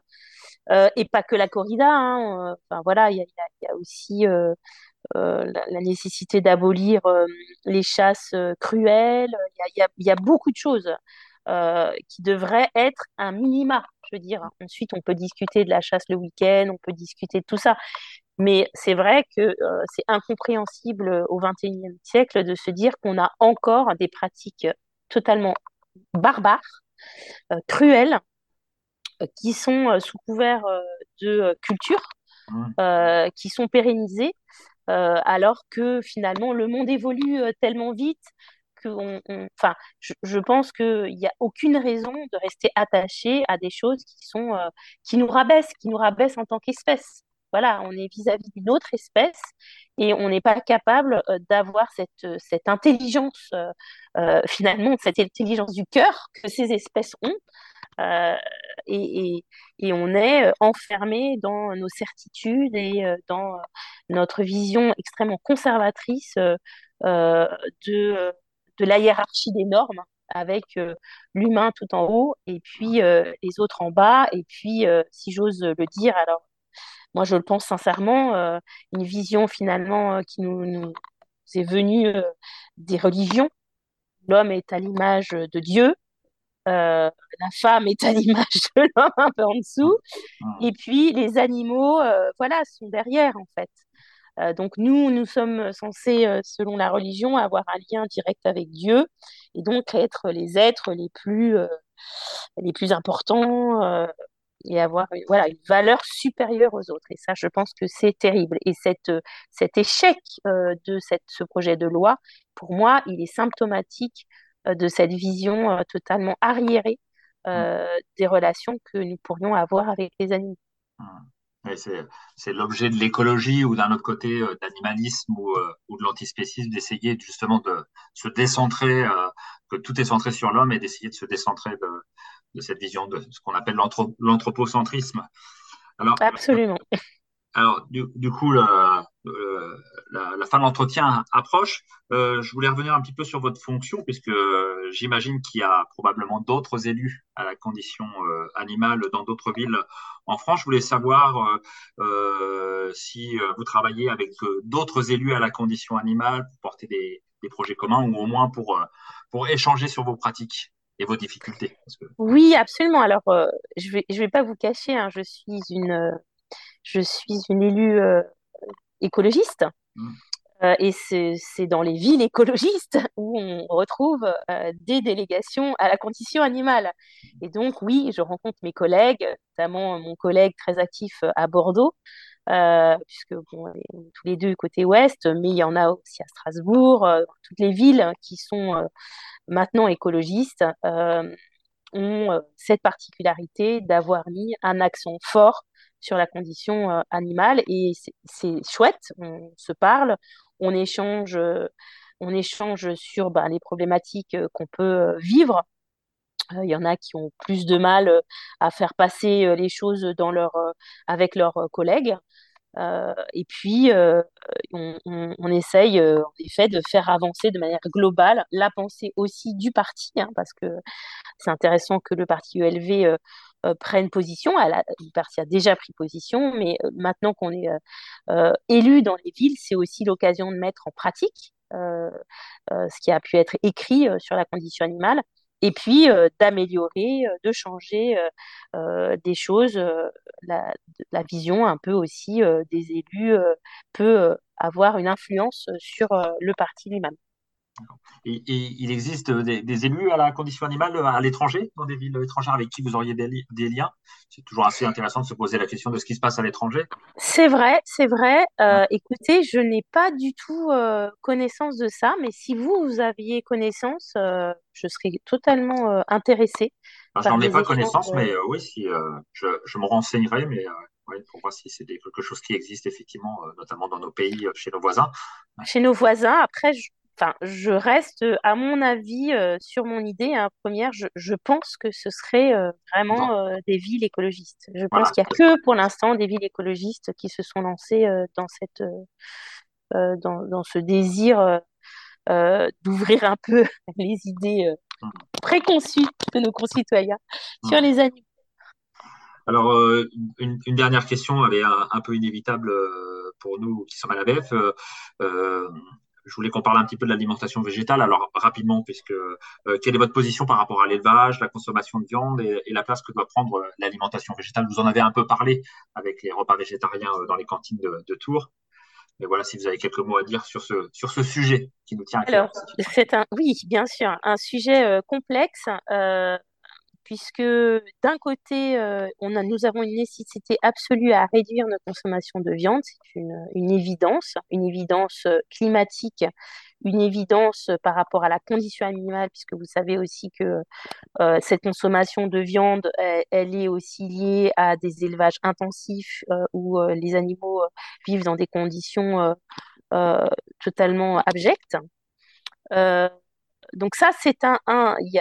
et pas que la corrida. Hein, enfin, voilà, il y, a aussi la, nécessité d'abolir les chasses cruelles. Il y, a beaucoup de choses. Euh, qui devrait être un minima. Je veux dire, ensuite, on peut discuter de la chasse le week-end, on peut discuter de tout ça. Mais c'est vrai que euh, c'est incompréhensible au XXIe siècle de se dire qu'on a encore des pratiques totalement barbares, euh, cruelles, qui sont sous couvert de culture, mmh. qui sont pérennisées, alors que finalement le monde évolue tellement vite enfin, je, pense qu'il n'y a aucune raison de rester attaché à des choses qui sont, euh, qui nous rabaissent, qui nous rabaissent en tant qu'espèce. Voilà, on est vis-à-vis d'une autre espèce et on n'est pas capable euh, d'avoir cette, cette intelligence, euh, finalement, cette intelligence du cœur que ces espèces ont. Et, et, on est enfermé dans nos certitudes et dans notre vision extrêmement conservatrice de de la hiérarchie des normes avec euh, l'humain tout en haut et puis euh, les autres en bas. Et puis, euh, si j'ose le dire, alors moi je le pense sincèrement, une vision finalement qui nous, est venue des religions. L'homme est à l'image de Dieu, la femme est à l'image de l'homme un peu en dessous, et puis les animaux, voilà, sont derrière en fait. Euh, donc nous, nous sommes censés, euh, selon la religion, avoir un lien direct avec Dieu et donc être les êtres les plus, euh, les plus importants et avoir voilà, une valeur supérieure aux autres. Et ça, je pense que c'est terrible. Et cette, cet échec de cette, ce projet de loi, pour moi, il est symptomatique de cette vision totalement arriérée mmh. des relations que nous pourrions avoir avec les animaux. C'est l'objet de l'écologie ou d'un autre côté euh, d'animalisme euh, ou, de l'antispécisme d'essayer justement de se décentrer, euh, que tout est centré sur l'homme et d'essayer de se décentrer de, cette vision de ce qu'on appelle l'anthropocentrisme. Absolument. Alors, du, coup, la, fin de l'entretien approche. Je voulais revenir un petit peu sur votre fonction, puisque j'imagine qu'il y a probablement d'autres élus à la condition euh, animale dans d'autres villes en France. Je voulais savoir euh, si vous travaillez avec d'autres élus à la condition animale pour porter des, projets communs ou au moins pour, pour échanger sur vos pratiques et vos difficultés. Oui, absolument. Alors, je ne vais, je vais pas vous cacher, hein, je suis une je suis une élue euh, écologiste. Mmh. Euh, et c'est dans les villes écologistes où on retrouve euh, des délégations à la condition animale. Et donc, oui, je rencontre mes collègues, notamment mon collègue très actif à Bordeaux, puisque bon, on est tous les deux côté ouest, mais il y en a aussi à Strasbourg, toutes les villes qui sont maintenant écologistes ont cette particularité d'avoir mis un accent fort sur la condition euh, animale et c'est chouette, on se parle, on échange, euh, on échange sur bah, les problématiques euh, qu'on peut vivre. Il y en a qui ont plus de mal à faire passer les choses avec leurs collègues. et puis, on, essaye en effet de faire avancer de manière globale la pensée aussi du parti, hein, parce que c'est intéressant que le parti ULV euh, prennent position. Elle a, a déjà pris position, mais euh, maintenant qu'on est euh, élu dans les villes, c'est aussi l'occasion de mettre en pratique ce qui a pu être écrit sur la condition animale et puis d'améliorer, de changer des choses. La, la, vision un peu aussi des élus peut avoir une influence sur le parti lui-même. Et, il existe des, élus à la condition animale à l'étranger, dans des villes étrangères avec qui vous auriez des, liens? C'est toujours assez intéressant de se poser la question de ce qui se passe à l'étranger. C'est vrai, c'est vrai. Euh, écoutez, je n'ai pas du tout euh, connaissance de ça, mais si vous, vous aviez connaissance, euh, je serais totalement intéressée. Je n'en ai pas connaissance, mais oui, si, je, je, me renseignerai, mais pour voir si c'est quelque chose qui existe effectivement, notamment dans nos pays, chez nos voisins. Chez nos voisins, après, je enfin, je reste, à mon avis, euh, sur mon idée hein, première. Je, pense que ce serait euh, vraiment euh, des villes écologistes. Je pense qu'il n'y a que pour l'instant des villes écologistes qui se sont lancées dans, cette, dans, ce désir d'ouvrir un peu les idées mmh. préconçues de nos concitoyens mmh. sur les animaux. Alors, une, dernière question, elle est un, peu inévitable pour nous qui sommes à la BF je voulais qu'on parle un petit peu de l'alimentation végétale. Alors rapidement, puisque euh, quelle est votre position par rapport à l'élevage, la consommation de viande et, la place que doit prendre euh, l'alimentation végétale? Vous en avez un peu parlé avec les repas végétariens euh, dans les cantines de, Tours. Mais voilà, si vous avez quelques mots à dire sur ce, sur ce sujet qui nous tient à cœur. Alors, c'est un, oui, bien sûr, un sujet complexe puisque d'un côté, euh, on a, nous avons une nécessité absolue à réduire notre consommation de viande, c'est une, évidence, une évidence euh, climatique, une évidence par rapport à la condition animale, puisque vous savez aussi que euh, cette consommation de viande, elle, est aussi liée à des élevages intensifs où les animaux vivent dans des conditions totalement abjectes donc ça, c'est un,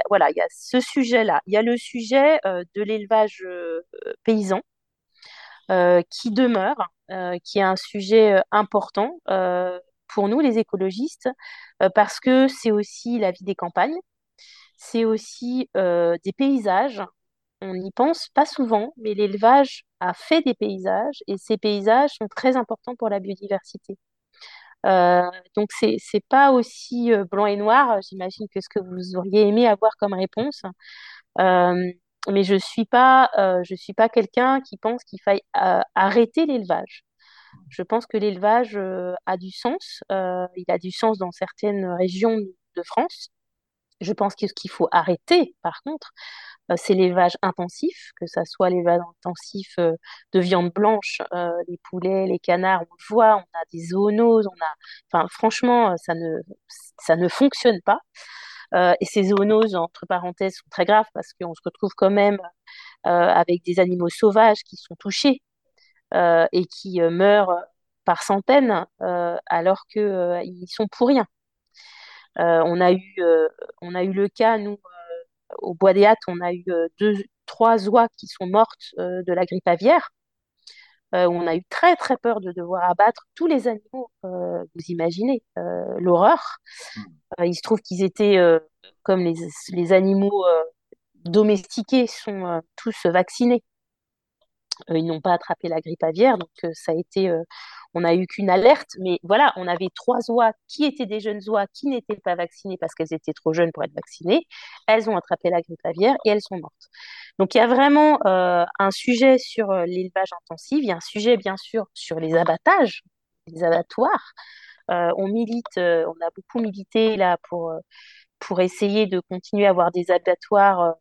voilà, il y a ce sujet-là. Il y a le sujet euh, de l'élevage euh, paysan euh, qui demeure, qui est un sujet important pour nous, les écologistes, parce que c'est aussi la vie des campagnes, c'est aussi des paysages. On n'y pense pas souvent, mais l'élevage a fait des paysages et ces paysages sont très importants pour la biodiversité. Euh, donc, c'est n'est pas aussi euh, blanc et noir, j'imagine, que ce que vous auriez aimé avoir comme réponse. Euh, mais je ne suis pas, je suis pas quelqu'un qui pense qu'il faille arrêter l'élevage. Je pense que l'élevage a du sens. il a du sens dans certaines régions de France. Je pense que ce qu'il faut arrêter, par contre, euh, c'est l'élevage intensif, que ce soit l'élevage intensif euh, de viande blanche, euh, les poulets, les canards, on le voit, on a des zoonoses, on a, enfin, franchement, ça ne, ça ne fonctionne pas. et ces zoonoses, entre parenthèses, sont très graves parce qu'on se retrouve quand même avec des animaux sauvages qui sont touchés et qui meurent par centaines alors qu'ils sont pour rien. On, a eu, on a eu le cas, nous, au Bois des Hâtes, on a eu euh, deux, trois oies qui sont mortes euh, de la grippe aviaire. Euh, on a eu très très peur de devoir abattre tous les animaux. vous imaginez l'horreur. Hmm. il se trouve qu'ils étaient, comme les, les animaux domestiqués, sont tous vaccinés. ils n'ont pas attrapé la grippe aviaire, donc ça a été, on n'a eu qu'une alerte, mais voilà, on avait trois oies qui étaient des jeunes oies qui n'étaient pas vaccinées parce qu'elles étaient trop jeunes pour être vaccinées. Elles ont attrapé la grippe aviaire et elles sont mortes. Donc il y a vraiment euh, un sujet sur euh, l'élevage intensif, il y a un sujet bien sûr sur les abattages, les abattoirs. Euh, on milite, on a beaucoup milité là pour, pour essayer de continuer à avoir des abattoirs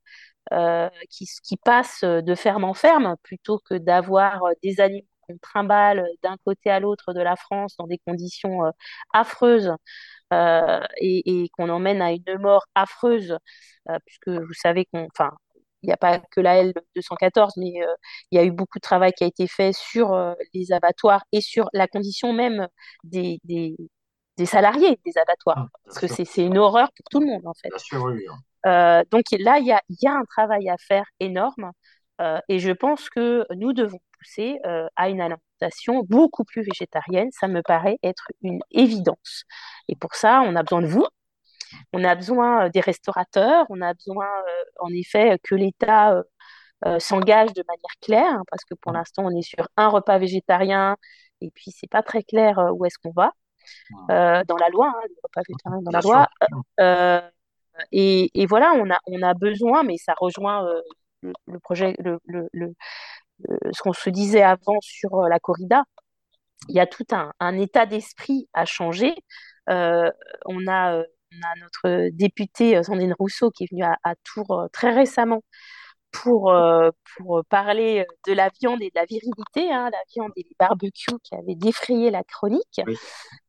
qui, qui, passent de ferme en ferme plutôt que d'avoir des animaux qu'on trimballe d'un côté à l'autre de la France dans des conditions euh, affreuses euh, et, qu'on emmène à une mort affreuse, euh, puisque vous savez qu'on, enfin, il n'y a pas que la L214, mais il y a eu beaucoup de travail qui a été fait sur les abattoirs et sur la condition même des, des, salariés des abattoirs, ah, parce que c'est une horreur pour tout le monde en fait. donc là, il y a, y a, un travail à faire énorme. et je pense que nous devons pousser euh, à une alimentation beaucoup plus végétarienne. Ça me paraît être une évidence. Et pour ça, on a besoin de vous. On a besoin euh, des restaurateurs. On a besoin, euh, en effet, que l'État s'engage de manière claire, hein, parce que pour l'instant, on est sur un repas végétarien et puis c'est pas très clair où est-ce qu'on va. dans la loi, hein, le repas végétarien dans la loi. Et, voilà, on a, on a besoin, mais ça rejoint le, projet, le, ce qu'on se disait avant sur euh, la corrida, il y a tout un, état d'esprit à changer. Euh, on a on a notre député Sandrine Rousseau qui est venue à, Tours très récemment pour, pour parler de la viande et de la virilité, hein, la viande et les barbecues qui avaient défrayé la chronique,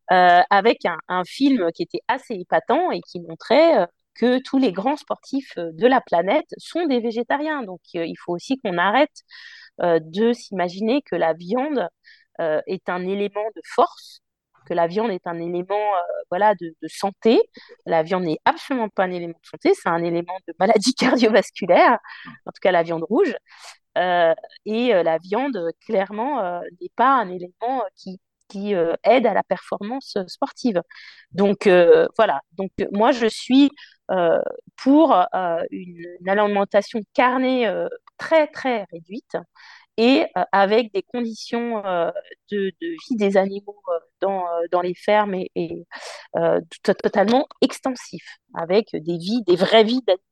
avec un, un, film qui était assez épatant et qui montrait que tous les grands sportifs de la planète sont des végétariens. Donc il faut aussi qu'on arrête de s'imaginer que la viande est un élément de force que la viande est un élément euh, voilà, de, santé. La viande n'est absolument pas un élément de santé, c'est un élément de maladie cardiovasculaire, en tout cas la viande rouge. Euh, et euh, la viande, clairement, n'est pas un élément qui, qui aide à la performance sportive. Donc voilà, donc moi je suis pour une, une, alimentation carnée très très réduite et euh, avec des conditions euh, de, vie des animaux euh, dans, dans les fermes et, totalement extensifs, avec des vies, des vraies vies d'animaux.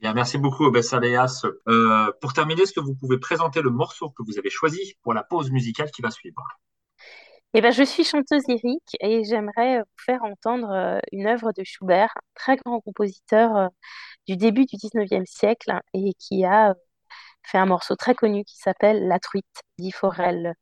Bien, merci beaucoup, Bessaléas. Euh, pour terminer, est-ce que vous pouvez présenter le morceau que vous avez choisi pour la pause musicale qui va suivre? Eh ben, je suis chanteuse lyrique et j'aimerais vous faire entendre une œuvre de Schubert, très grand compositeur du début du 19e siècle et qui a fait un morceau très connu qui s'appelle La truite, dit Forel.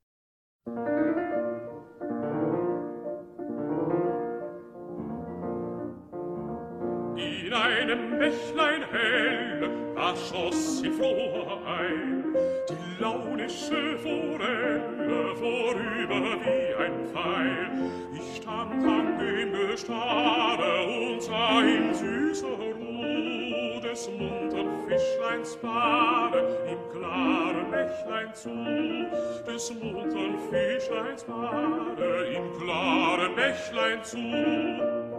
In einem Bächlein hell, da schoss sie froh ein, die launische Forelle vorüber wie ein Pfeil. Ich stand an dem Gestade und sah in süßer Ruhe des muntern Fischleins Bahne im klaren Bächlein zu, des muntern Fischleins Bahne im klaren Bächlein zu.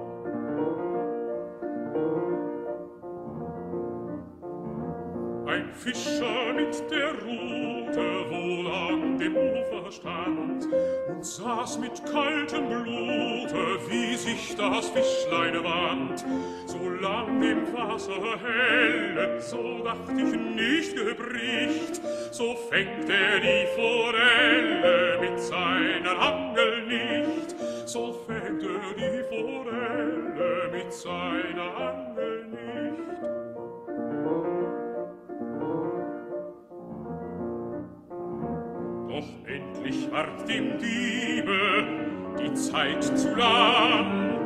Fischer mit der Rute wohl an dem Ufer stand und saß mit kaltem Blute, wie sich das Fischlein wand. Solang dem Wasser helle, so dacht ich nicht gebricht, so fängt er die Forelle mit seiner Angel nicht, so fängt er die Forelle mit seiner Angel doch endlich ward dem Diebe die Zeit zu lang.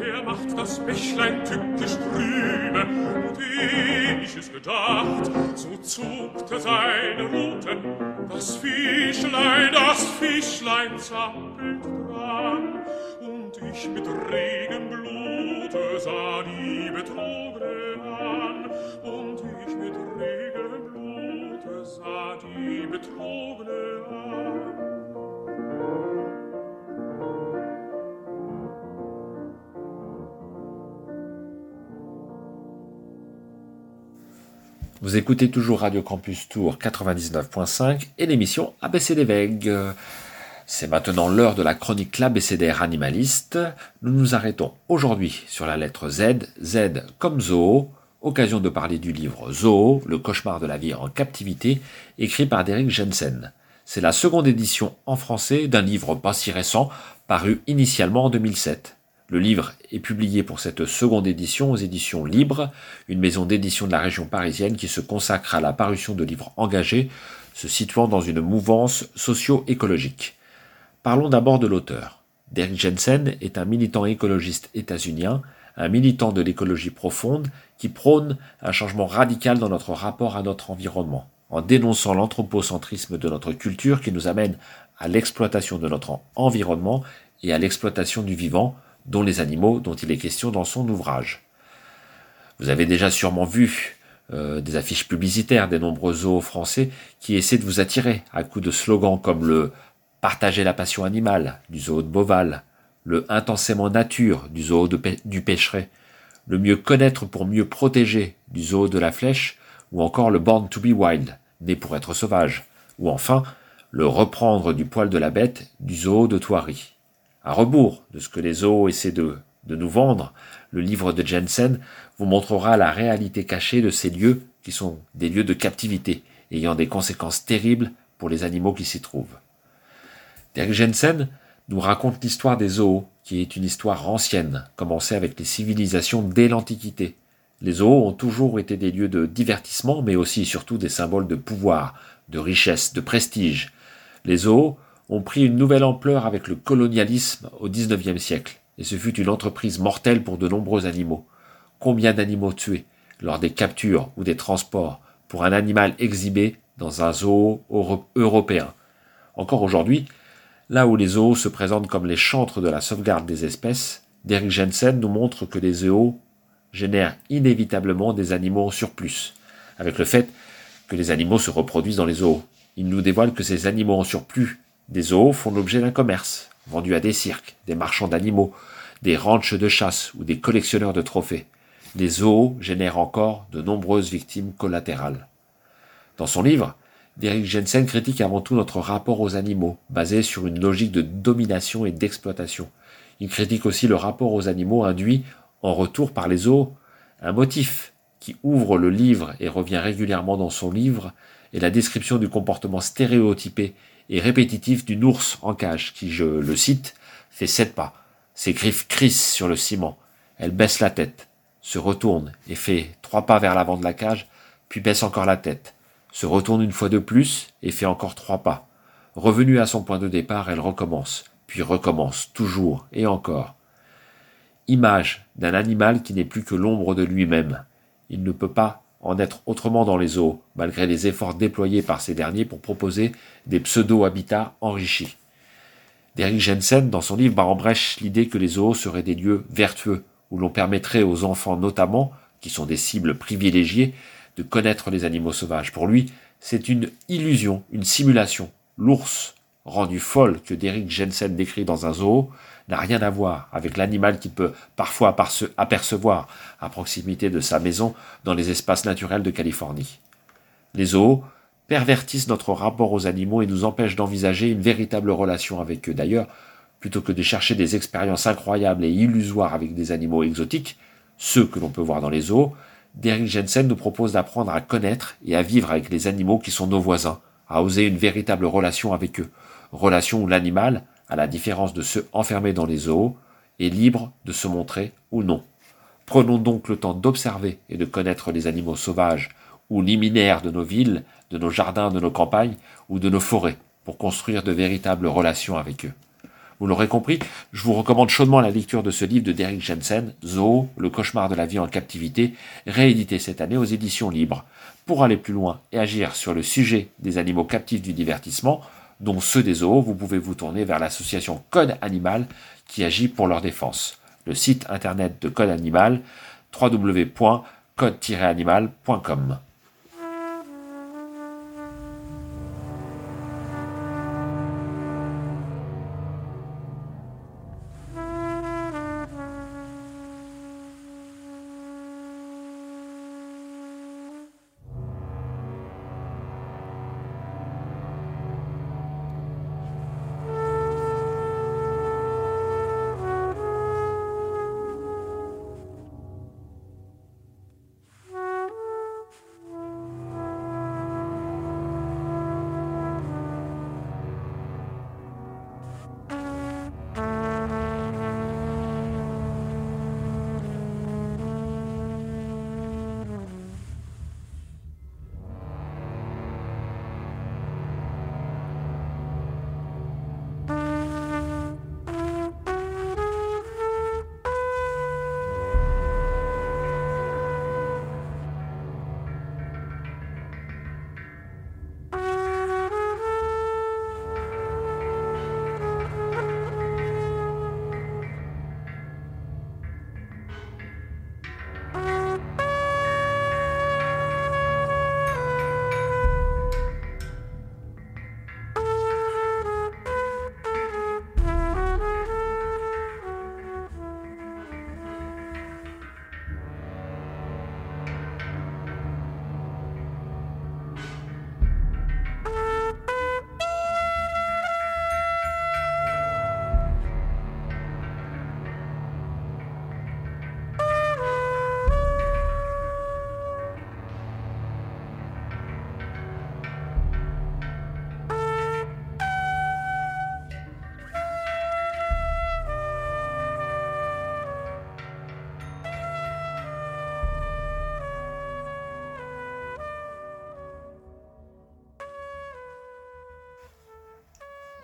Er macht das Bächlein tückisch trübe, und eh ich es gedacht, so zuckte seine Ruten, das Fischlein, das Fischlein zappelt dran, und ich mit Regenblute sah die Betrogene an, und Vous écoutez toujours Radio Campus Tour 99.5 et l'émission ABC des. C'est maintenant l'heure de la chronique l'ABCDR animaliste. Nous nous arrêtons aujourd'hui sur la lettre Z, Z comme zoo, occasion de parler du livre Zoo, le cauchemar de la vie en captivité, écrit par Derek Jensen. C'est la seconde édition en français d'un livre pas si récent, paru initialement en 2007. Le livre est publié pour cette seconde édition aux éditions Libres, une maison d'édition de la région parisienne qui se consacre à la parution de livres engagés, se situant dans une mouvance socio-écologique. Parlons d'abord de l'auteur. Derek Jensen est un militant écologiste états-unien, un militant de l'écologie profonde qui prône un changement radical dans notre rapport à notre environnement, en dénonçant l'anthropocentrisme de notre culture qui nous amène à l'exploitation de notre environnement et à l'exploitation du vivant, dont les animaux dont il est question dans son ouvrage. Vous avez déjà sûrement vu euh, des affiches publicitaires des nombreux zoos français qui essaient de vous attirer à coups de slogans comme le Partager la passion animale du zoo de Beauval, le Intensément nature du zoo du Pêcheret, le Mieux connaître pour mieux protéger du zoo de la Flèche, ou encore le Born to be Wild, né pour être sauvage, ou enfin le Reprendre du poil de la bête du zoo de Thoiry. À rebours de ce que les zoos essaient de, de nous vendre, le livre de Jensen vous montrera la réalité cachée de ces lieux qui sont des lieux de captivité, ayant des conséquences terribles pour les animaux qui s'y trouvent. Derek Jensen nous raconte l'histoire des zoos, qui est une histoire ancienne, commencée avec les civilisations dès l'Antiquité. Les zoos ont toujours été des lieux de divertissement, mais aussi surtout des symboles de pouvoir, de richesse, de prestige. Les zoos ont pris une nouvelle ampleur avec le colonialisme au XIXe siècle, et ce fut une entreprise mortelle pour de nombreux animaux. Combien d'animaux tués lors des captures ou des transports pour un animal exhibé dans un zoo européen? Encore aujourd'hui, Là où les zoos se présentent comme les chantres de la sauvegarde des espèces, Derrick Jensen nous montre que les zoos génèrent inévitablement des animaux en surplus, avec le fait que les animaux se reproduisent dans les zoos. Il nous dévoile que ces animaux en surplus des zoos font l'objet d'un commerce, vendu à des cirques, des marchands d'animaux, des ranchs de chasse ou des collectionneurs de trophées. Les zoos génèrent encore de nombreuses victimes collatérales. Dans son livre, Derrick Jensen critique avant tout notre rapport aux animaux, basé sur une logique de domination et d'exploitation. Il critique aussi le rapport aux animaux induit en retour par les zoos. Un motif qui ouvre le livre et revient régulièrement dans son livre est la description du comportement stéréotypé et répétitif d'une ours en cage qui, je le cite, fait sept pas. Ses griffes crissent sur le ciment. Elle baisse la tête, se retourne et fait trois pas vers l'avant de la cage, puis baisse encore la tête se retourne une fois de plus et fait encore trois pas. Revenue à son point de départ, elle recommence, puis recommence, toujours et encore. Image d'un animal qui n'est plus que l'ombre de lui-même. Il ne peut pas en être autrement dans les zoos, malgré les efforts déployés par ces derniers pour proposer des pseudo-habitats enrichis. Derrick Jensen, dans son livre, bat en brèche l'idée que les zoos seraient des lieux vertueux, où l'on permettrait aux enfants notamment, qui sont des cibles privilégiées, de connaître les animaux sauvages. Pour lui, c'est une illusion, une simulation. L'ours, rendu folle que Derrick Jensen décrit dans un zoo, n'a rien à voir avec l'animal qu'il peut parfois apercevoir à proximité de sa maison dans les espaces naturels de Californie. Les zoos pervertissent notre rapport aux animaux et nous empêchent d'envisager une véritable relation avec eux. D'ailleurs, plutôt que de chercher des expériences incroyables et illusoires avec des animaux exotiques, ceux que l'on peut voir dans les zoos, Derrick Jensen nous propose d'apprendre à connaître et à vivre avec les animaux qui sont nos voisins, à oser une véritable relation avec eux, relation où l'animal, à la différence de ceux enfermés dans les zoos, est libre de se montrer ou non. Prenons donc le temps d'observer et de connaître les animaux sauvages ou liminaires de nos villes, de nos jardins, de nos campagnes ou de nos forêts, pour construire de véritables relations avec eux. Vous l'aurez compris, je vous recommande chaudement la lecture de ce livre de Derrick Jensen, Zoo, le cauchemar de la vie en captivité, réédité cette année aux éditions libres. Pour aller plus loin et agir sur le sujet des animaux captifs du divertissement, dont ceux des zoos, vous pouvez vous tourner vers l'association Code Animal qui agit pour leur défense. Le site internet de Code Animal, www.code-animal.com.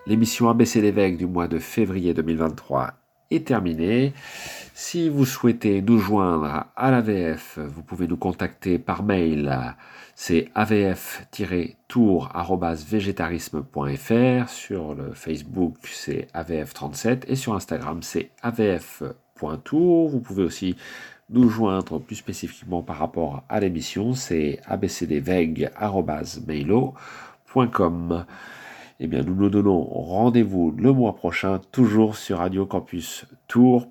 L'émission ABC l'évêque du mois de février 2023 est terminée. Si vous souhaitez nous joindre à l'AVF, vous pouvez nous contacter par mail. C'est avf-tour.végétarisme.fr. Sur le Facebook, c'est avf37. Et sur Instagram, c'est avf.tour. Vous pouvez aussi nous joindre plus spécifiquement par rapport à l'émission, c'est abcdveg.mailo.com. Eh bien, nous nous donnons rendez-vous le mois prochain, toujours sur Radio Campus Tour.